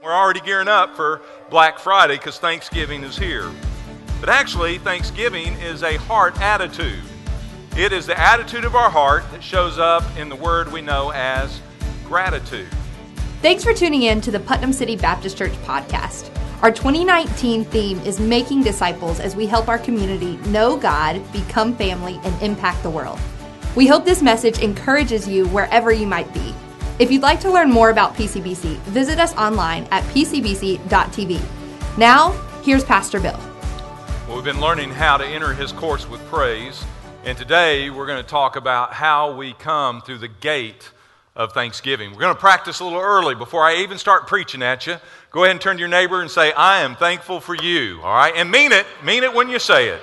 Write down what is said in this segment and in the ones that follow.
We're already gearing up for Black Friday because Thanksgiving is here. But actually, Thanksgiving is a heart attitude. It is the attitude of our heart that shows up in the word we know as gratitude. Thanks for tuning in to the Putnam City Baptist Church podcast. Our 2019 theme is Making Disciples as we help our community know God, become family, and impact the world. We hope this message encourages you wherever you might be. If you'd like to learn more about PCBC, visit us online at pcbc.tv. Now, here's Pastor Bill. Well, we've been learning how to enter his courts with praise, and today we're going to talk about how we come through the gate of Thanksgiving. We're going to practice a little early before I even start preaching at you. Go ahead and turn to your neighbor and say, I am thankful for you, all right? And mean it, mean it when you say it.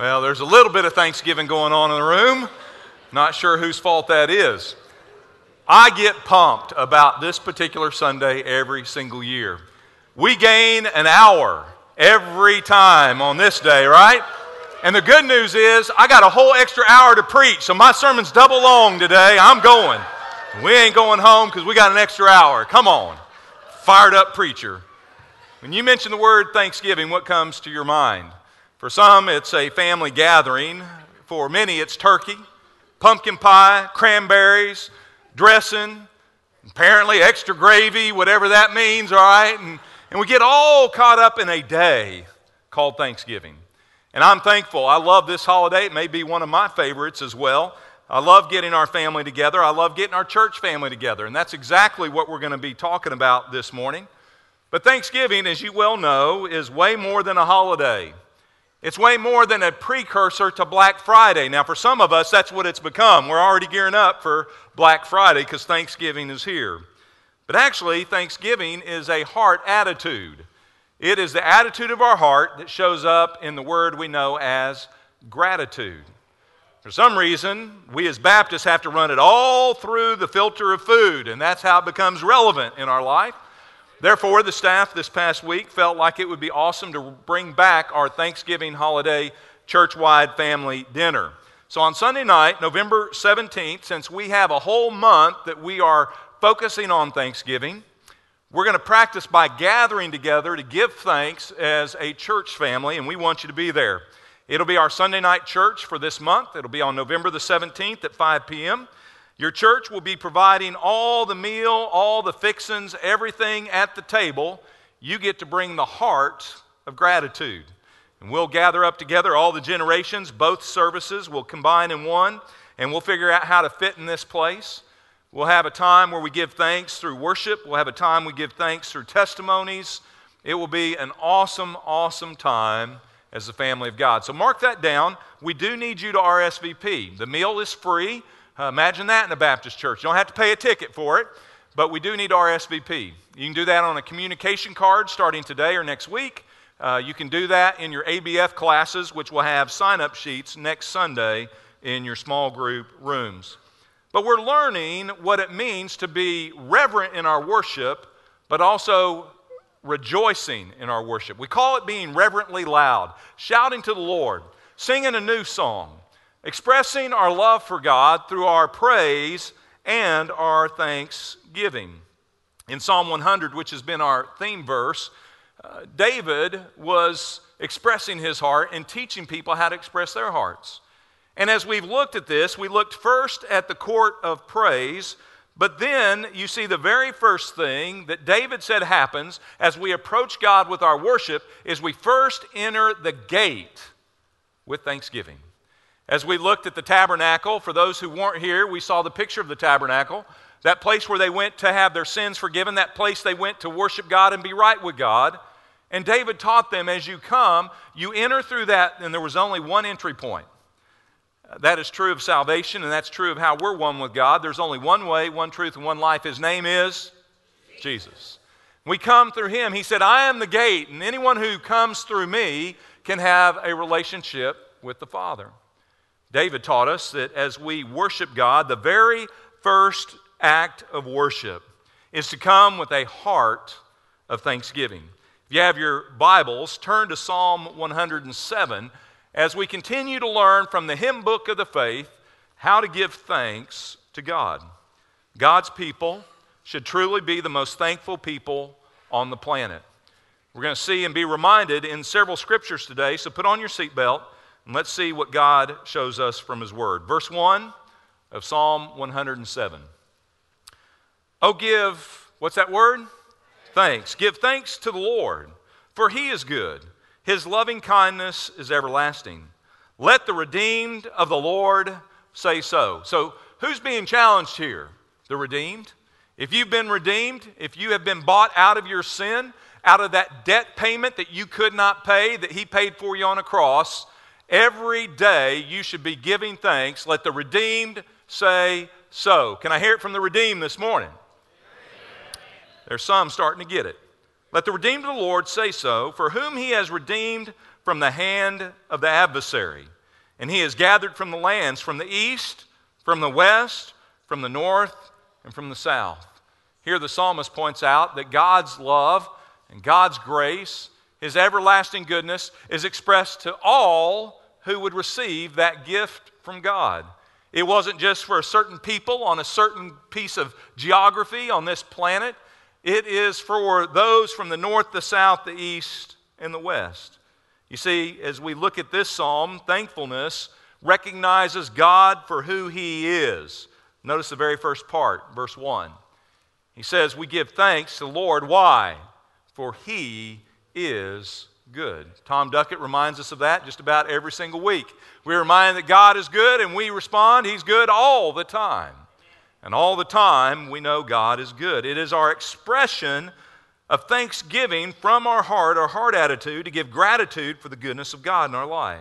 Well, there's a little bit of Thanksgiving going on in the room. Not sure whose fault that is. I get pumped about this particular Sunday every single year. We gain an hour every time on this day, right? And the good news is, I got a whole extra hour to preach, so my sermon's double long today. I'm going. We ain't going home because we got an extra hour. Come on. Fired up preacher. When you mention the word Thanksgiving, what comes to your mind? For some, it's a family gathering. For many, it's turkey, pumpkin pie, cranberries, dressing, apparently extra gravy, whatever that means, all right? And, and we get all caught up in a day called Thanksgiving. And I'm thankful. I love this holiday. It may be one of my favorites as well. I love getting our family together. I love getting our church family together. And that's exactly what we're going to be talking about this morning. But Thanksgiving, as you well know, is way more than a holiday. It's way more than a precursor to Black Friday. Now, for some of us, that's what it's become. We're already gearing up for Black Friday because Thanksgiving is here. But actually, Thanksgiving is a heart attitude. It is the attitude of our heart that shows up in the word we know as gratitude. For some reason, we as Baptists have to run it all through the filter of food, and that's how it becomes relevant in our life. Therefore, the staff this past week felt like it would be awesome to bring back our Thanksgiving holiday church wide family dinner. So on Sunday night, November 17th, since we have a whole month that we are focusing on Thanksgiving, we're going to practice by gathering together to give thanks as a church family, and we want you to be there. It'll be our Sunday night church for this month. It'll be on November the 17th at 5 p.m. Your church will be providing all the meal, all the fixings, everything at the table. You get to bring the heart of gratitude. And we'll gather up together all the generations, both services will combine in one, and we'll figure out how to fit in this place. We'll have a time where we give thanks through worship. We'll have a time we give thanks through testimonies. It will be an awesome, awesome time as the family of God. So mark that down. We do need you to RSVP. The meal is free. Uh, imagine that in a Baptist church. You don't have to pay a ticket for it, but we do need RSVP. You can do that on a communication card starting today or next week. Uh, you can do that in your ABF classes, which will have sign up sheets next Sunday in your small group rooms. But we're learning what it means to be reverent in our worship, but also rejoicing in our worship. We call it being reverently loud, shouting to the Lord, singing a new song, expressing our love for God through our praise and our thanksgiving. In Psalm 100, which has been our theme verse, uh, David was expressing his heart and teaching people how to express their hearts. And as we've looked at this, we looked first at the court of praise, but then you see the very first thing that David said happens as we approach God with our worship is we first enter the gate with thanksgiving. As we looked at the tabernacle, for those who weren't here, we saw the picture of the tabernacle, that place where they went to have their sins forgiven, that place they went to worship God and be right with God. And David taught them as you come, you enter through that, and there was only one entry point. That is true of salvation, and that's true of how we're one with God. There's only one way, one truth, and one life. His name is Jesus. We come through him. He said, I am the gate, and anyone who comes through me can have a relationship with the Father. David taught us that as we worship God, the very first act of worship is to come with a heart of thanksgiving. If you have your Bibles, turn to Psalm 107 as we continue to learn from the hymn book of the faith how to give thanks to God. God's people should truly be the most thankful people on the planet. We're going to see and be reminded in several scriptures today, so put on your seatbelt and let's see what God shows us from His Word. Verse 1 of Psalm 107. Oh, give, what's that word? Thanks. Give thanks to the Lord, for He is good. His loving kindness is everlasting. Let the redeemed of the Lord say so. So, who's being challenged here? The redeemed? If you've been redeemed, if you have been bought out of your sin, out of that debt payment that you could not pay, that He paid for you on a cross, every day you should be giving thanks. Let the redeemed say so. Can I hear it from the redeemed this morning? There's some starting to get it. Let the redeemed of the Lord say so, for whom He has redeemed from the hand of the adversary. And He has gathered from the lands, from the east, from the west, from the north, and from the south. Here the psalmist points out that God's love and God's grace, His everlasting goodness, is expressed to all who would receive that gift from God. It wasn't just for a certain people on a certain piece of geography on this planet. It is for those from the north, the south, the east, and the west. You see, as we look at this psalm, thankfulness recognizes God for who He is. Notice the very first part, verse 1. He says, We give thanks to the Lord. Why? For he is good. Tom Duckett reminds us of that just about every single week. We remind that God is good, and we respond, He's good all the time. And all the time, we know God is good. It is our expression of thanksgiving from our heart, our heart attitude, to give gratitude for the goodness of God in our life.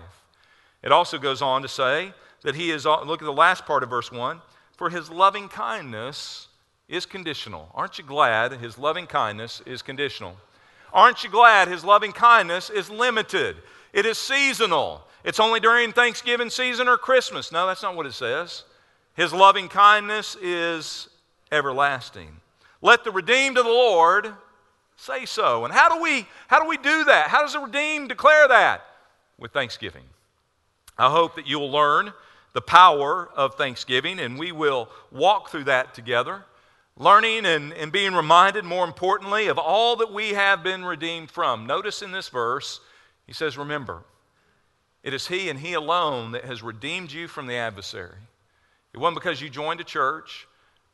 It also goes on to say that He is, look at the last part of verse 1 for His loving kindness is conditional. Aren't you glad his loving kindness is conditional? Aren't you glad his loving kindness is limited? It is seasonal. It's only during Thanksgiving season or Christmas. No, that's not what it says. His loving kindness is everlasting. Let the redeemed of the Lord say so. And how do we how do we do that? How does the redeemed declare that? With thanksgiving. I hope that you'll learn the power of thanksgiving and we will walk through that together learning and, and being reminded, more importantly, of all that we have been redeemed from. Notice in this verse, he says, Remember, it is He and He alone that has redeemed you from the adversary. It wasn't because you joined a church,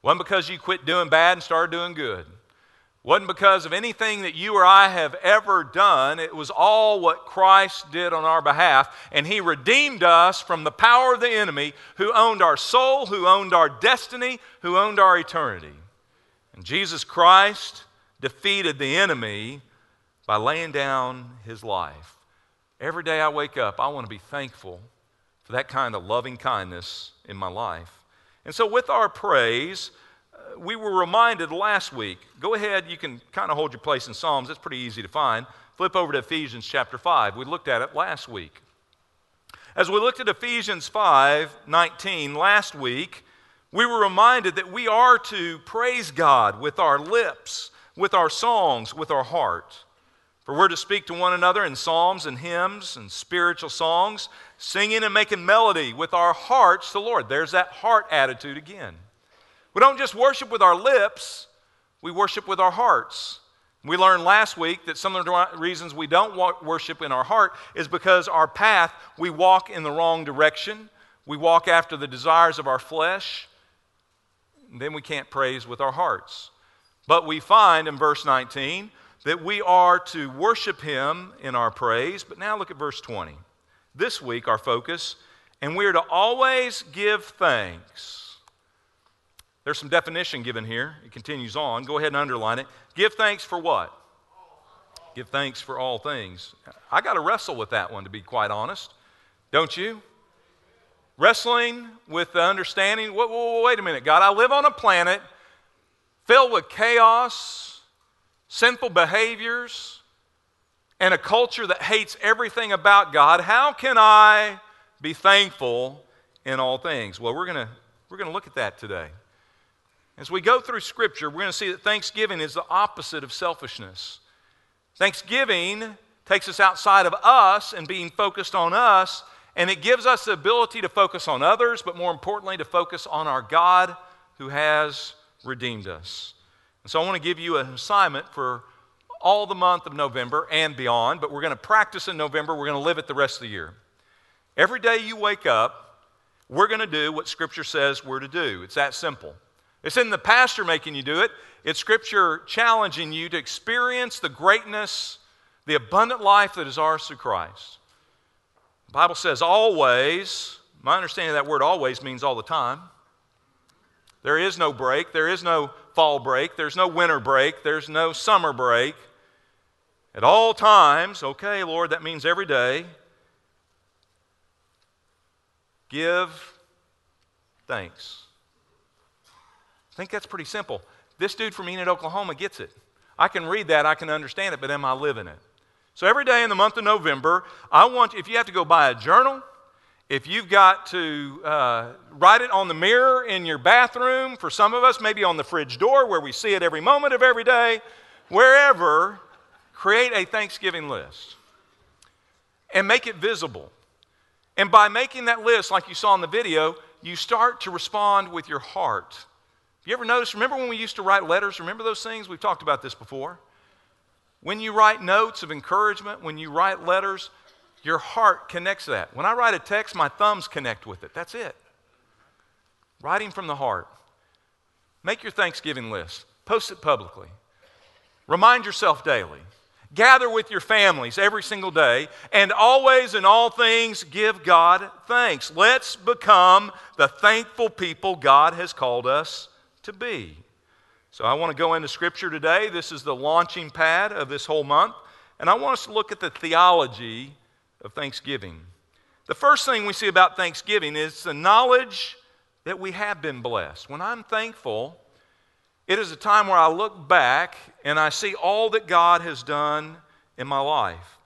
it wasn't because you quit doing bad and started doing good. It wasn't because of anything that you or I have ever done. It was all what Christ did on our behalf. And He redeemed us from the power of the enemy who owned our soul, who owned our destiny, who owned our eternity. And Jesus Christ defeated the enemy by laying down his life. Every day I wake up, I want to be thankful for that kind of loving kindness in my life. And so, with our praise, uh, we were reminded last week. Go ahead, you can kind of hold your place in Psalms, it's pretty easy to find. Flip over to Ephesians chapter 5. We looked at it last week. As we looked at Ephesians 5 19 last week, we were reminded that we are to praise God with our lips, with our songs, with our heart. For we're to speak to one another in psalms and hymns and spiritual songs, singing and making melody with our hearts to the Lord. There's that heart attitude again. We don't just worship with our lips, we worship with our hearts. We learned last week that some of the reasons we don't worship in our heart is because our path, we walk in the wrong direction. We walk after the desires of our flesh then we can't praise with our hearts. But we find in verse 19 that we are to worship Him in our praise. But now look at verse 20. This week, our focus, and we are to always give thanks. There's some definition given here. It continues on. Go ahead and underline it. Give thanks for what? Give thanks for all things. I got to wrestle with that one, to be quite honest. Don't you? Wrestling with the understanding wait, wait a minute, God, I live on a planet filled with chaos, sinful behaviors, and a culture that hates everything about God. How can I be thankful in all things? Well, we're going we're going to look at that today. As we go through Scripture, we're going to see that thanksgiving is the opposite of selfishness. Thanksgiving takes us outside of us and being focused on us and it gives us the ability to focus on others, but more importantly, to focus on our God who has redeemed us. And so I want to give you an assignment for all the month of November and beyond, but we're going to practice in November. We're going to live it the rest of the year. Every day you wake up, we're going to do what Scripture says we're to do. It's that simple. It's in the pastor making you do it, it's Scripture challenging you to experience the greatness, the abundant life that is ours through Christ. The Bible says always, my understanding of that word always means all the time. There is no break, there is no fall break, there's no winter break, there's no summer break. At all times, okay, Lord, that means every day, give thanks. I think that's pretty simple. This dude from Enid, Oklahoma gets it. I can read that, I can understand it, but am I living it? So every day in the month of November, I want, if you have to go buy a journal, if you've got to uh, write it on the mirror in your bathroom, for some of us, maybe on the fridge door where we see it every moment of every day, wherever, create a Thanksgiving list and make it visible. And by making that list, like you saw in the video, you start to respond with your heart. You ever notice? Remember when we used to write letters? Remember those things? We've talked about this before. When you write notes of encouragement, when you write letters, your heart connects that. When I write a text, my thumbs connect with it. That's it. Writing from the heart. Make your Thanksgiving list, post it publicly. Remind yourself daily. Gather with your families every single day, and always in all things give God thanks. Let's become the thankful people God has called us to be. So I want to go into Scripture today. This is the launching pad of this whole month. And I want us to look at the theology of Thanksgiving. The first thing we see about Thanksgiving is the knowledge that we have been blessed. When I'm thankful, it is a time where I look back and I see all that God has done in my life.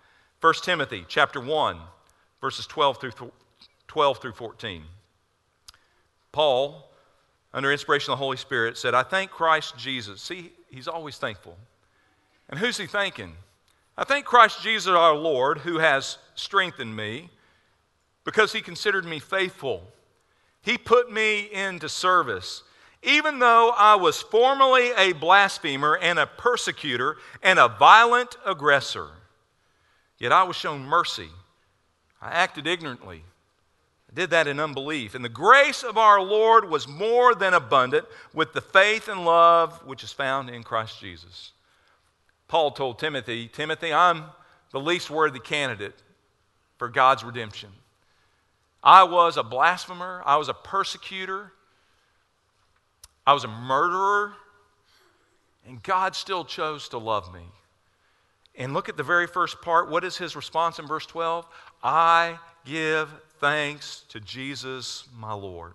1 Timothy chapter 1, verses 12 through, 12 through 14. Paul under inspiration of the Holy Spirit, said, I thank Christ Jesus. See, he's always thankful. And who's he thanking? I thank Christ Jesus our Lord, who has strengthened me because he considered me faithful. He put me into service. Even though I was formerly a blasphemer and a persecutor and a violent aggressor, yet I was shown mercy. I acted ignorantly did that in unbelief. And the grace of our Lord was more than abundant with the faith and love which is found in Christ Jesus. Paul told Timothy, Timothy, I'm the least worthy candidate for God's redemption. I was a blasphemer, I was a persecutor, I was a murderer, and God still chose to love me. And look at the very first part. What is his response in verse 12? I give thanks to Jesus, my Lord.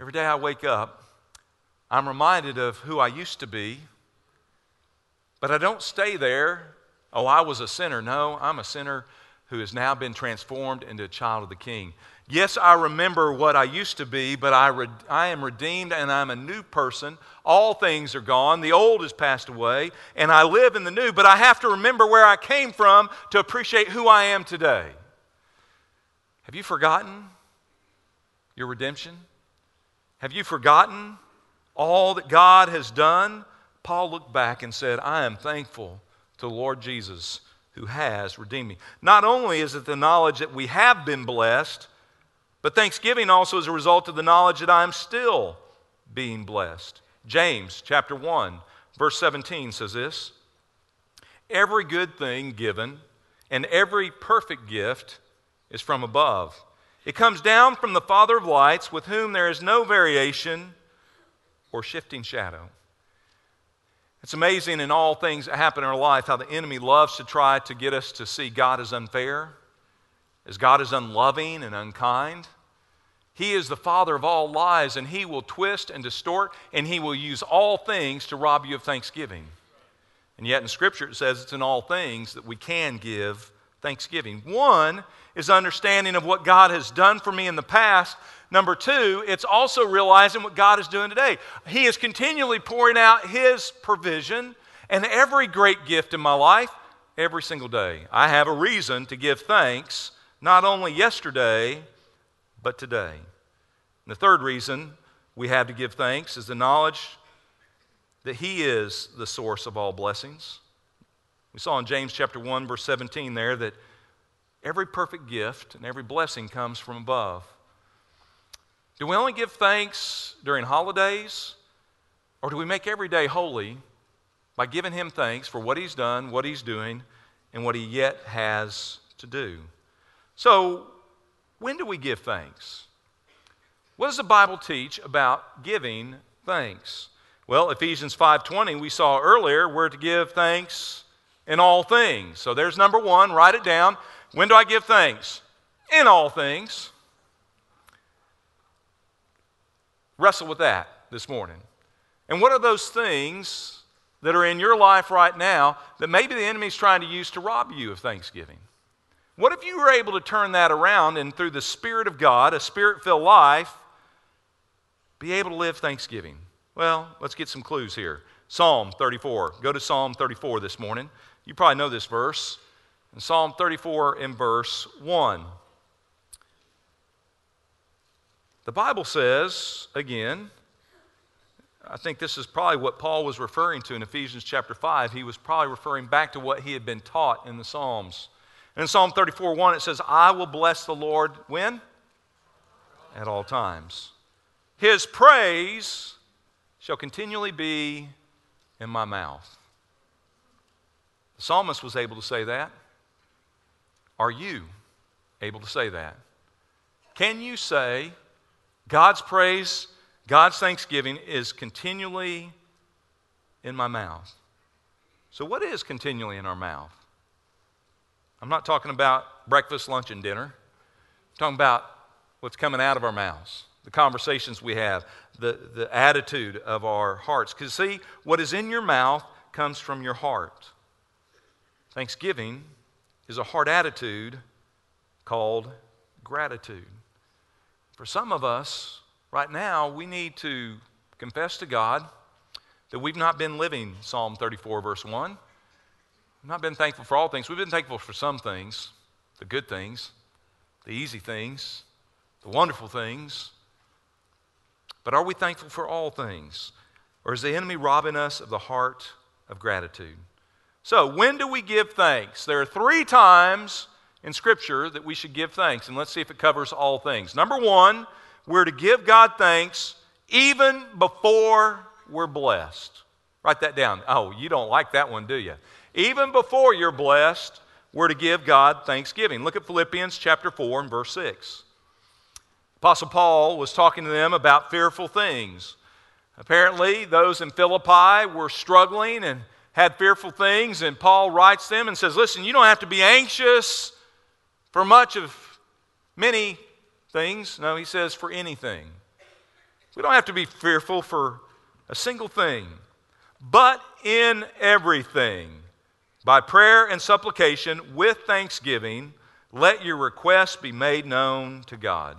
Every day I wake up, I'm reminded of who I used to be, but I don't stay there. Oh, I was a sinner. No, I'm a sinner who has now been transformed into a child of the King. Yes, I remember what I used to be, but I, re- I am redeemed and I'm a new person. All things are gone. The old has passed away, and I live in the new, but I have to remember where I came from to appreciate who I am today. Have you forgotten your redemption? Have you forgotten all that God has done? Paul looked back and said, I am thankful to the Lord Jesus who has redeemed me. Not only is it the knowledge that we have been blessed, but thanksgiving also is a result of the knowledge that I am still being blessed. James chapter 1, verse 17 says this Every good thing given and every perfect gift is from above. It comes down from the Father of lights, with whom there is no variation or shifting shadow. It's amazing in all things that happen in our life how the enemy loves to try to get us to see God as unfair, as God is unloving and unkind. He is the father of all lies, and he will twist and distort, and he will use all things to rob you of thanksgiving. And yet in Scripture it says it's in all things that we can give thanksgiving. One is understanding of what God has done for me in the past. Number two, it's also realizing what God is doing today. He is continually pouring out His provision and every great gift in my life every single day. I have a reason to give thanks not only yesterday, but today. And the third reason we have to give thanks is the knowledge that He is the source of all blessings. We saw in James chapter 1, verse 17 there that every perfect gift and every blessing comes from above. Do we only give thanks during holidays, or do we make every day holy by giving Him thanks for what He's done, what He's doing, and what He yet has to do? So, when do we give thanks? What does the Bible teach about giving thanks? Well, Ephesians 5:20 we saw earlier we're to give thanks in all things. So there's number 1, write it down. When do I give thanks? In all things. Wrestle with that this morning. And what are those things that are in your life right now that maybe the enemy's trying to use to rob you of thanksgiving? What if you were able to turn that around and through the Spirit of God, a spirit filled life, be able to live thanksgiving? Well, let's get some clues here. Psalm 34. Go to Psalm 34 this morning. You probably know this verse. In Psalm 34 in verse 1. The Bible says, again, I think this is probably what Paul was referring to in Ephesians chapter 5. He was probably referring back to what he had been taught in the Psalms. In Psalm 34 1, it says, I will bless the Lord when? At all times. His praise shall continually be in my mouth. The psalmist was able to say that. Are you able to say that? Can you say, God's praise, God's thanksgiving is continually in my mouth? So, what is continually in our mouth? I'm not talking about breakfast, lunch, and dinner. I'm talking about what's coming out of our mouths, the conversations we have, the, the attitude of our hearts. Because, see, what is in your mouth comes from your heart. Thanksgiving is a heart attitude called gratitude. For some of us, right now, we need to confess to God that we've not been living Psalm 34, verse 1. We've not been thankful for all things. We've been thankful for some things, the good things, the easy things, the wonderful things. But are we thankful for all things? Or is the enemy robbing us of the heart of gratitude? So, when do we give thanks? There are three times in Scripture that we should give thanks, and let's see if it covers all things. Number one, we're to give God thanks even before we're blessed. Write that down. Oh, you don't like that one, do you? Even before you're blessed, we're to give God thanksgiving. Look at Philippians chapter 4 and verse 6. Apostle Paul was talking to them about fearful things. Apparently, those in Philippi were struggling and had fearful things, and Paul writes them and says, Listen, you don't have to be anxious for much of many things. No, he says, for anything. We don't have to be fearful for a single thing, but in everything, by prayer and supplication with thanksgiving, let your requests be made known to God.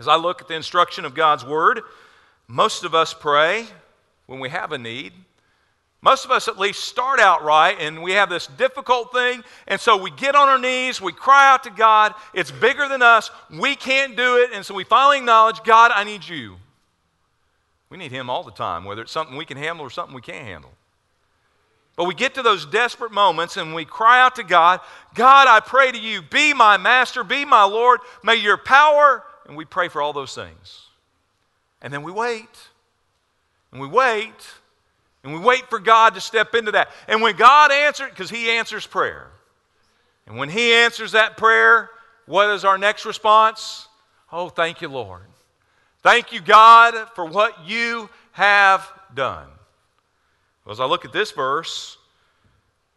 As I look at the instruction of God's Word, most of us pray when we have a need. Most of us at least start out right and we have this difficult thing, and so we get on our knees, we cry out to God. It's bigger than us, we can't do it, and so we finally acknowledge God, I need you. We need Him all the time, whether it's something we can handle or something we can't handle. But we get to those desperate moments and we cry out to God, God, I pray to you, be my master, be my Lord. May your power and we pray for all those things. And then we wait. And we wait. And we wait for God to step into that. And when God answers, because He answers prayer. And when He answers that prayer, what is our next response? Oh, thank you, Lord. Thank you, God, for what you have done. Well, as I look at this verse,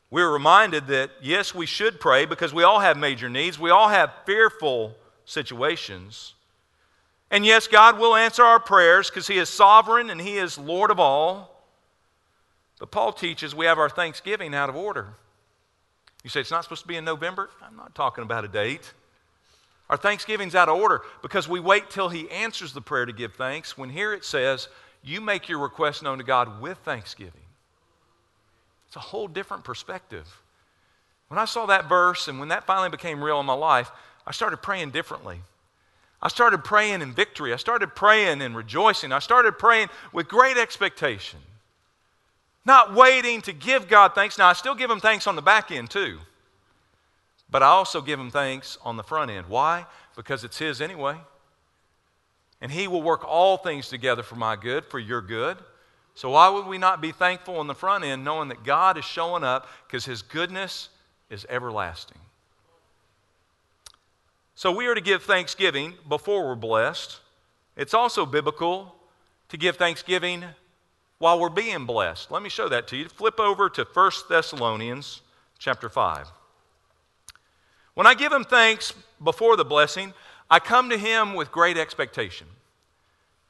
we're reminded that yes, we should pray because we all have major needs. We all have fearful situations. And yes, God will answer our prayers because He is sovereign and He is Lord of all. But Paul teaches we have our Thanksgiving out of order. You say it's not supposed to be in November? I'm not talking about a date. Our Thanksgiving's out of order because we wait till He answers the prayer to give thanks. When here it says, you make your request known to God with thanksgiving. It's a whole different perspective. When I saw that verse and when that finally became real in my life, I started praying differently. I started praying in victory. I started praying in rejoicing. I started praying with great expectation. Not waiting to give God thanks. Now, I still give Him thanks on the back end, too. But I also give Him thanks on the front end. Why? Because it's His anyway. And He will work all things together for my good, for your good. So, why would we not be thankful on the front end, knowing that God is showing up because His goodness is everlasting? So, we are to give thanksgiving before we're blessed. It's also biblical to give thanksgiving while we're being blessed. Let me show that to you. Flip over to 1 Thessalonians chapter 5. When I give him thanks before the blessing, I come to him with great expectation.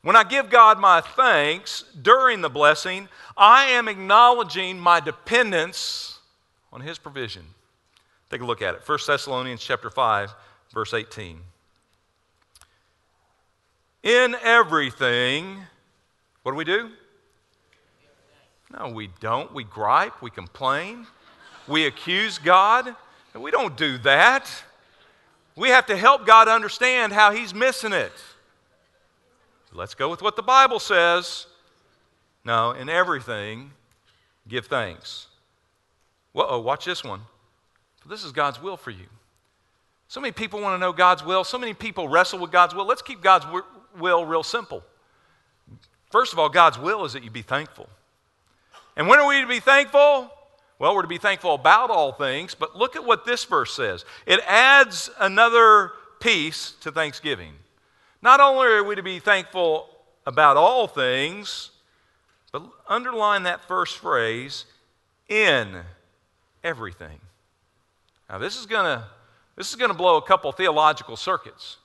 When I give God my thanks during the blessing, I am acknowledging my dependence on his provision. Take a look at it. 1 Thessalonians chapter 5, verse 18. In everything, what do we do? No, we don't. We gripe, we complain, we accuse God. We don't do that. We have to help God understand how He's missing it. Let's go with what the Bible says. No, in everything, give thanks. Whoa, watch this one. This is God's will for you. So many people want to know God's will. So many people wrestle with God's will. Let's keep God's will real simple. First of all, God's will is that you be thankful. And when are we to be thankful? Well, we're to be thankful about all things, but look at what this verse says. It adds another piece to thanksgiving. Not only are we to be thankful about all things, but underline that first phrase in everything. Now, this is going to this is going to blow a couple theological circuits.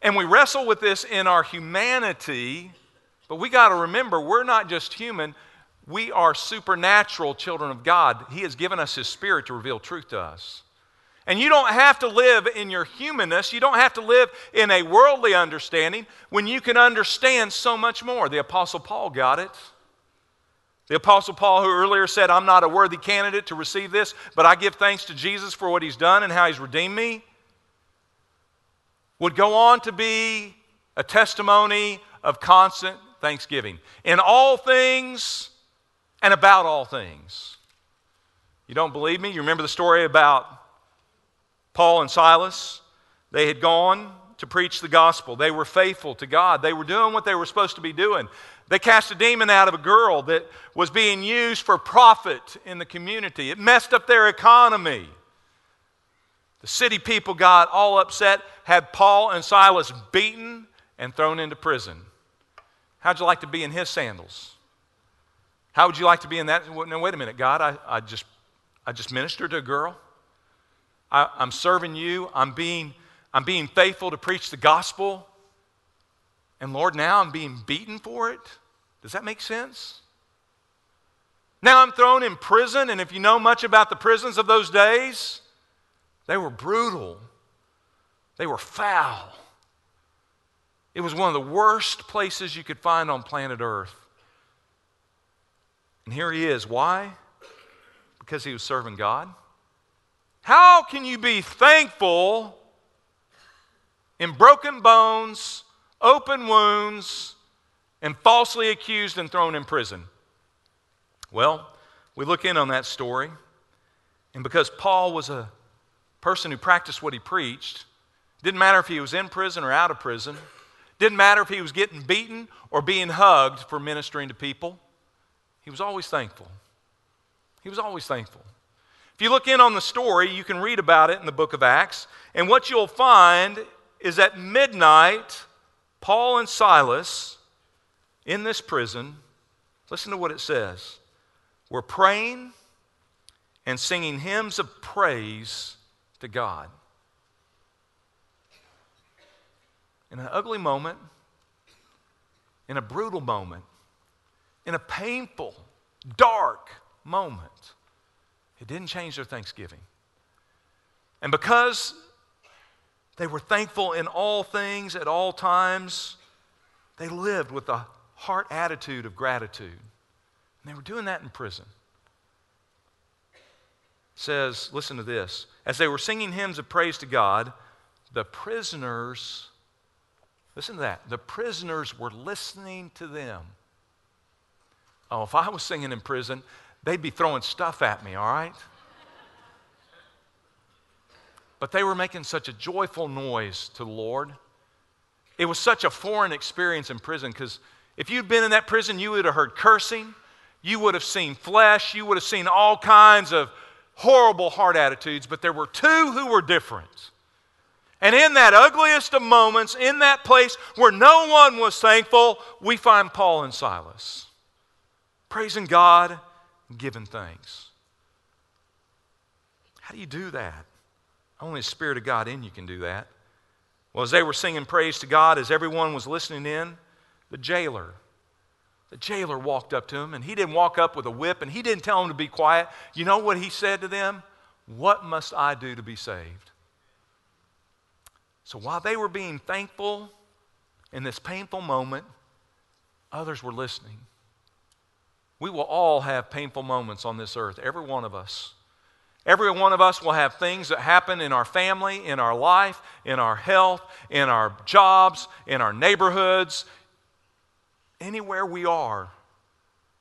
And we wrestle with this in our humanity, but we got to remember we're not just human, we are supernatural children of God. He has given us His Spirit to reveal truth to us. And you don't have to live in your humanness. You don't have to live in a worldly understanding when you can understand so much more. The Apostle Paul got it. The Apostle Paul, who earlier said, I'm not a worthy candidate to receive this, but I give thanks to Jesus for what he's done and how he's redeemed me, would go on to be a testimony of constant thanksgiving in all things and about all things. You don't believe me? You remember the story about Paul and Silas? They had gone to preach the gospel. They were faithful to God. They were doing what they were supposed to be doing. They cast a demon out of a girl that was being used for profit in the community. It messed up their economy. The city people got all upset, had Paul and Silas beaten and thrown into prison. How'd you like to be in his sandals? How would you like to be in that? No, wait a minute, God. I, I, just, I just ministered to a girl. I, I'm serving you. I'm being, I'm being faithful to preach the gospel. And Lord, now I'm being beaten for it? Does that make sense? Now I'm thrown in prison, and if you know much about the prisons of those days, they were brutal, they were foul. It was one of the worst places you could find on planet Earth. And here he is. Why? Because he was serving God. How can you be thankful in broken bones open wounds, and falsely accused and thrown in prison. Well, we look in on that story, and because Paul was a person who practiced what he preached, didn't matter if he was in prison or out of prison, didn't matter if he was getting beaten or being hugged for ministering to people, he was always thankful. He was always thankful. If you look in on the story, you can read about it in the book of Acts, and what you'll find is at midnight, Paul and Silas in this prison, listen to what it says, were praying and singing hymns of praise to God. In an ugly moment, in a brutal moment, in a painful, dark moment, it didn't change their thanksgiving. And because they were thankful in all things at all times. They lived with a heart attitude of gratitude. And they were doing that in prison. says, listen to this. As they were singing hymns of praise to God, the prisoners, listen to that, the prisoners were listening to them. Oh, if I was singing in prison, they'd be throwing stuff at me, all right? But they were making such a joyful noise to the Lord. It was such a foreign experience in prison because if you'd been in that prison, you would have heard cursing, you would have seen flesh, you would have seen all kinds of horrible heart attitudes, but there were two who were different. And in that ugliest of moments, in that place where no one was thankful, we find Paul and Silas praising God giving thanks. How do you do that? Only the Spirit of God in you can do that. Well, as they were singing praise to God, as everyone was listening in, the jailer, the jailer walked up to him, and he didn't walk up with a whip, and he didn't tell him to be quiet. You know what he said to them? What must I do to be saved? So while they were being thankful in this painful moment, others were listening. We will all have painful moments on this earth, every one of us. Every one of us will have things that happen in our family, in our life, in our health, in our jobs, in our neighborhoods. Anywhere we are,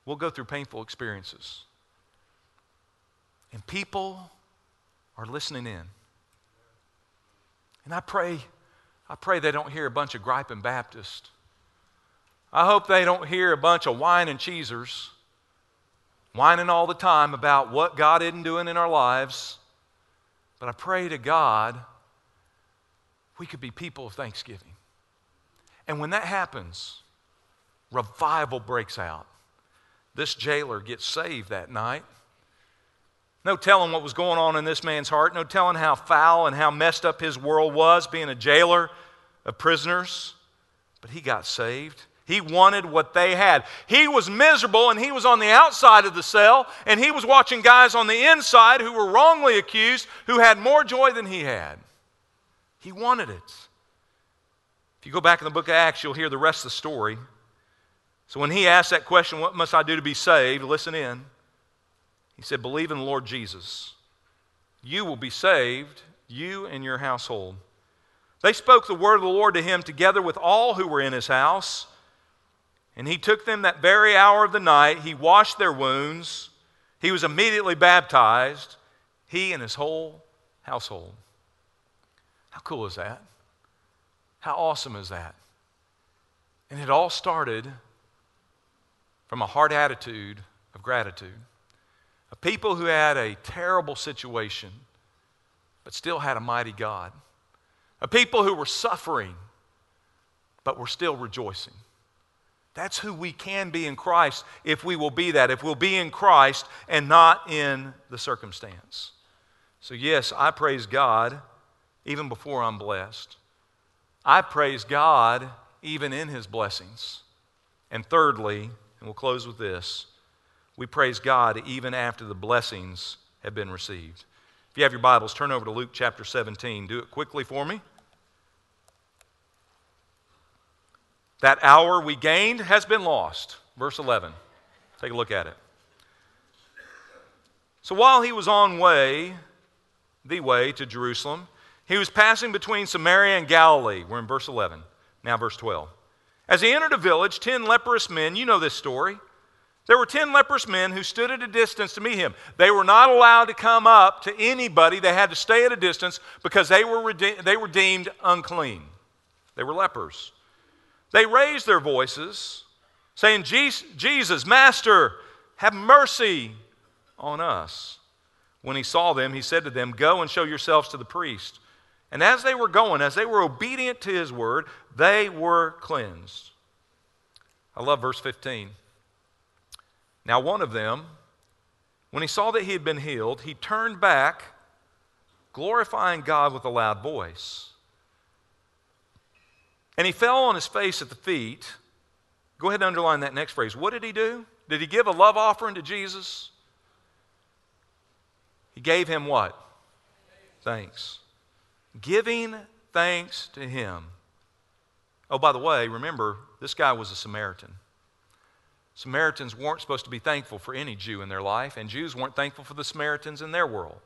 we'll go through painful experiences. And people are listening in. And I pray, I pray they don't hear a bunch of griping Baptists. I hope they don't hear a bunch of whining cheesers whining all the time about what God isn't doing in our lives. But I pray to God we could be people of thanksgiving. And when that happens, revival breaks out. This jailer gets saved that night. No telling what was going on in this man's heart, no telling how foul and how messed up his world was being a jailer of prisoners. But he got saved. He wanted what they had. He was miserable and he was on the outside of the cell and he was watching guys on the inside who were wrongly accused who had more joy than he had. He wanted it. If you go back in the book of Acts, you'll hear the rest of the story. So when he asked that question, What must I do to be saved? Listen in. He said, Believe in the Lord Jesus. You will be saved, you and your household. They spoke the word of the Lord to him together with all who were in his house. And he took them that very hour of the night. He washed their wounds. He was immediately baptized, he and his whole household. How cool is that? How awesome is that? And it all started from a heart attitude of gratitude. People who had a terrible situation, but still had a mighty God. A people who were suffering, but were still rejoicing. That's who we can be in Christ if we will be that, if we'll be in Christ and not in the circumstance. So, yes, I praise God even before I'm blessed. I praise God even in His blessings. And thirdly, and we'll close with this, we praise God even after the blessings have been received. If you have your Bibles, turn over to Luke chapter 17. Do it quickly for me. That hour we gained has been lost. Verse 11. Take a look at it. So while he was on way, the way to Jerusalem, he was passing between Samaria and Galilee. We're in verse 11. Now, verse 12. As he entered a village, ten leprous men, you know this story. There were ten leprous men who stood at a distance to meet him. They were not allowed to come up to anybody, they had to stay at a distance because they were, rede- they were deemed unclean. They were lepers. They raised their voices, saying, Jesus, Master, have mercy on us. When he saw them, he said to them, Go and show yourselves to the priest. And as they were going, as they were obedient to his word, they were cleansed. I love verse 15. Now, one of them, when he saw that he had been healed, he turned back, glorifying God with a loud voice. And he fell on his face at the feet. Go ahead and underline that next phrase. What did he do? Did he give a love offering to Jesus? He gave him what? Thanks. Giving thanks to him. Oh, by the way, remember, this guy was a Samaritan. Samaritans weren't supposed to be thankful for any Jew in their life, and Jews weren't thankful for the Samaritans in their world.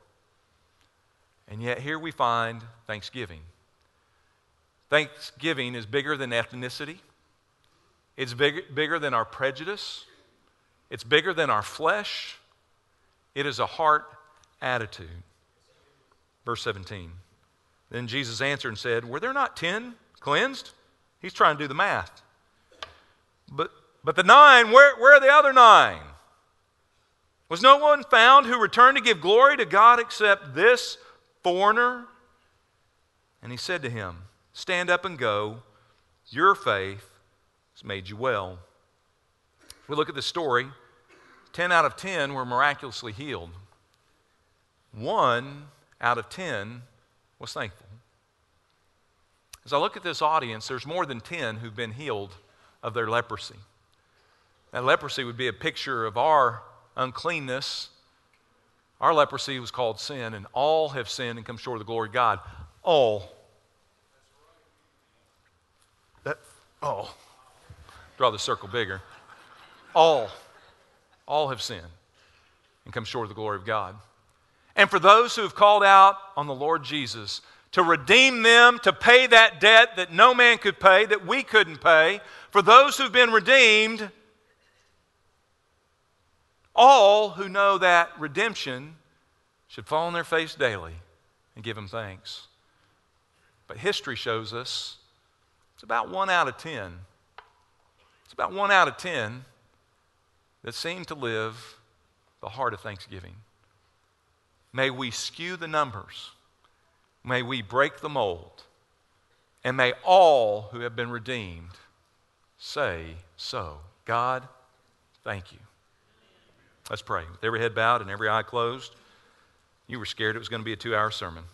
And yet, here we find thanksgiving. Thanksgiving is bigger than ethnicity, it's big, bigger than our prejudice, it's bigger than our flesh. It is a heart attitude. Verse 17. Then Jesus answered and said, Were there not ten cleansed? He's trying to do the math. But, but the nine, where, where are the other nine? Was no one found who returned to give glory to God except this foreigner? And he said to him, Stand up and go. Your faith has made you well. If we look at the story, 10 out of 10 were miraculously healed. One out of 10 was thankful. As I look at this audience, there's more than 10 who've been healed of their leprosy. That leprosy would be a picture of our uncleanness. Our leprosy was called sin, and all have sinned and come short of the glory of God. All. That, oh. Draw the circle bigger. All. All have sinned and come short of the glory of God. And for those who have called out on the Lord Jesus to redeem them, to pay that debt that no man could pay, that we couldn't pay, for those who've been redeemed, all who know that redemption should fall on their face daily and give him thanks. But history shows us it's about one out of ten. It's about one out of ten that seem to live the heart of thanksgiving. May we skew the numbers. May we break the mold. And may all who have been redeemed say so. God, thank you. Let's pray. With every head bowed and every eye closed, you were scared it was going to be a two hour sermon.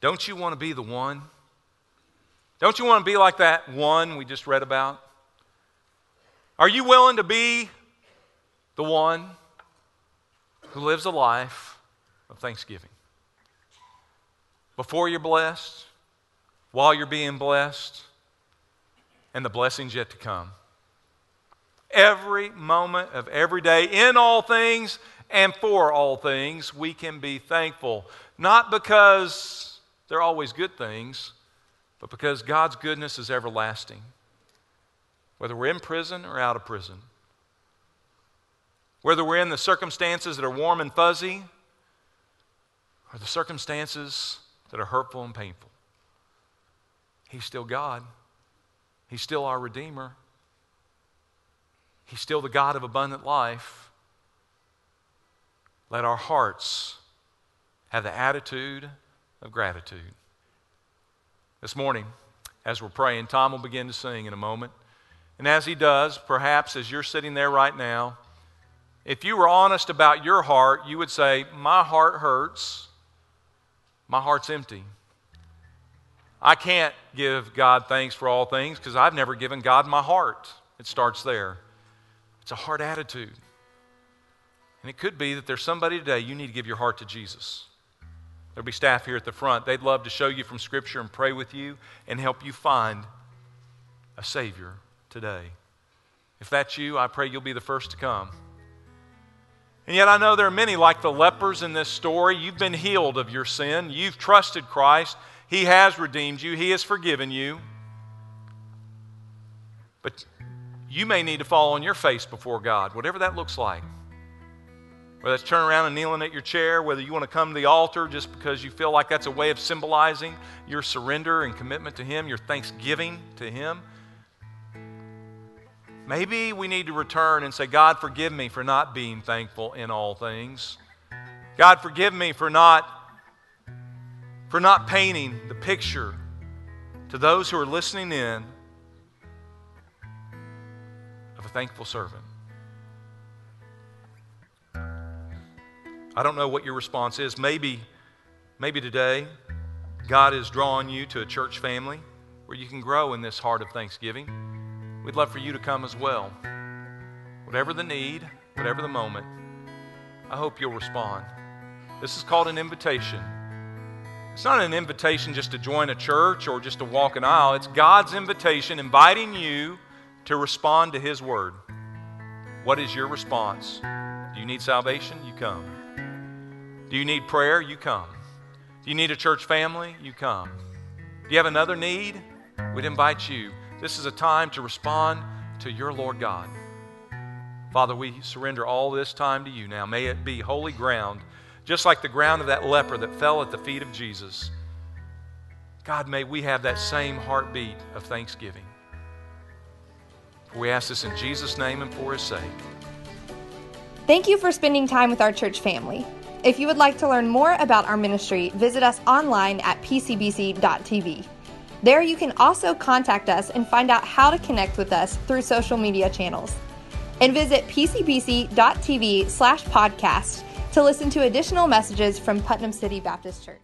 Don't you want to be the one? Don't you want to be like that one we just read about? Are you willing to be the one who lives a life of thanksgiving? Before you're blessed, while you're being blessed, and the blessings yet to come. Every moment of every day, in all things and for all things, we can be thankful. Not because they're always good things, but because God's goodness is everlasting. Whether we're in prison or out of prison, whether we're in the circumstances that are warm and fuzzy or the circumstances that are hurtful and painful, He's still God. He's still our Redeemer. He's still the God of abundant life. Let our hearts have the attitude of gratitude. This morning, as we're praying, Tom will begin to sing in a moment. And as he does, perhaps as you're sitting there right now, if you were honest about your heart, you would say, My heart hurts. My heart's empty. I can't give God thanks for all things because I've never given God my heart. It starts there. It's a heart attitude. And it could be that there's somebody today you need to give your heart to Jesus. There'll be staff here at the front. They'd love to show you from Scripture and pray with you and help you find a Savior today. If that's you, I pray you'll be the first to come. And yet, I know there are many like the lepers in this story. You've been healed of your sin, you've trusted Christ. He has redeemed you, He has forgiven you. But you may need to fall on your face before God, whatever that looks like. Whether it's turning around and kneeling at your chair, whether you want to come to the altar just because you feel like that's a way of symbolizing your surrender and commitment to Him, your thanksgiving to Him. Maybe we need to return and say, God, forgive me for not being thankful in all things. God, forgive me for not for not painting the picture to those who are listening in of a thankful servant. I don't know what your response is. Maybe, maybe today God is drawing you to a church family where you can grow in this heart of thanksgiving. We'd love for you to come as well. Whatever the need, whatever the moment, I hope you'll respond. This is called an invitation. It's not an invitation just to join a church or just to walk an aisle. It's God's invitation inviting you to respond to His word. What is your response? Do you need salvation? You come. Do you need prayer? You come. Do you need a church family? You come. Do you have another need? We'd invite you. This is a time to respond to your Lord God. Father, we surrender all this time to you now. May it be holy ground, just like the ground of that leper that fell at the feet of Jesus. God, may we have that same heartbeat of thanksgiving. We ask this in Jesus' name and for his sake. Thank you for spending time with our church family. If you would like to learn more about our ministry, visit us online at pcbc.tv. There you can also contact us and find out how to connect with us through social media channels. And visit pcbc.tv slash podcast to listen to additional messages from Putnam City Baptist Church.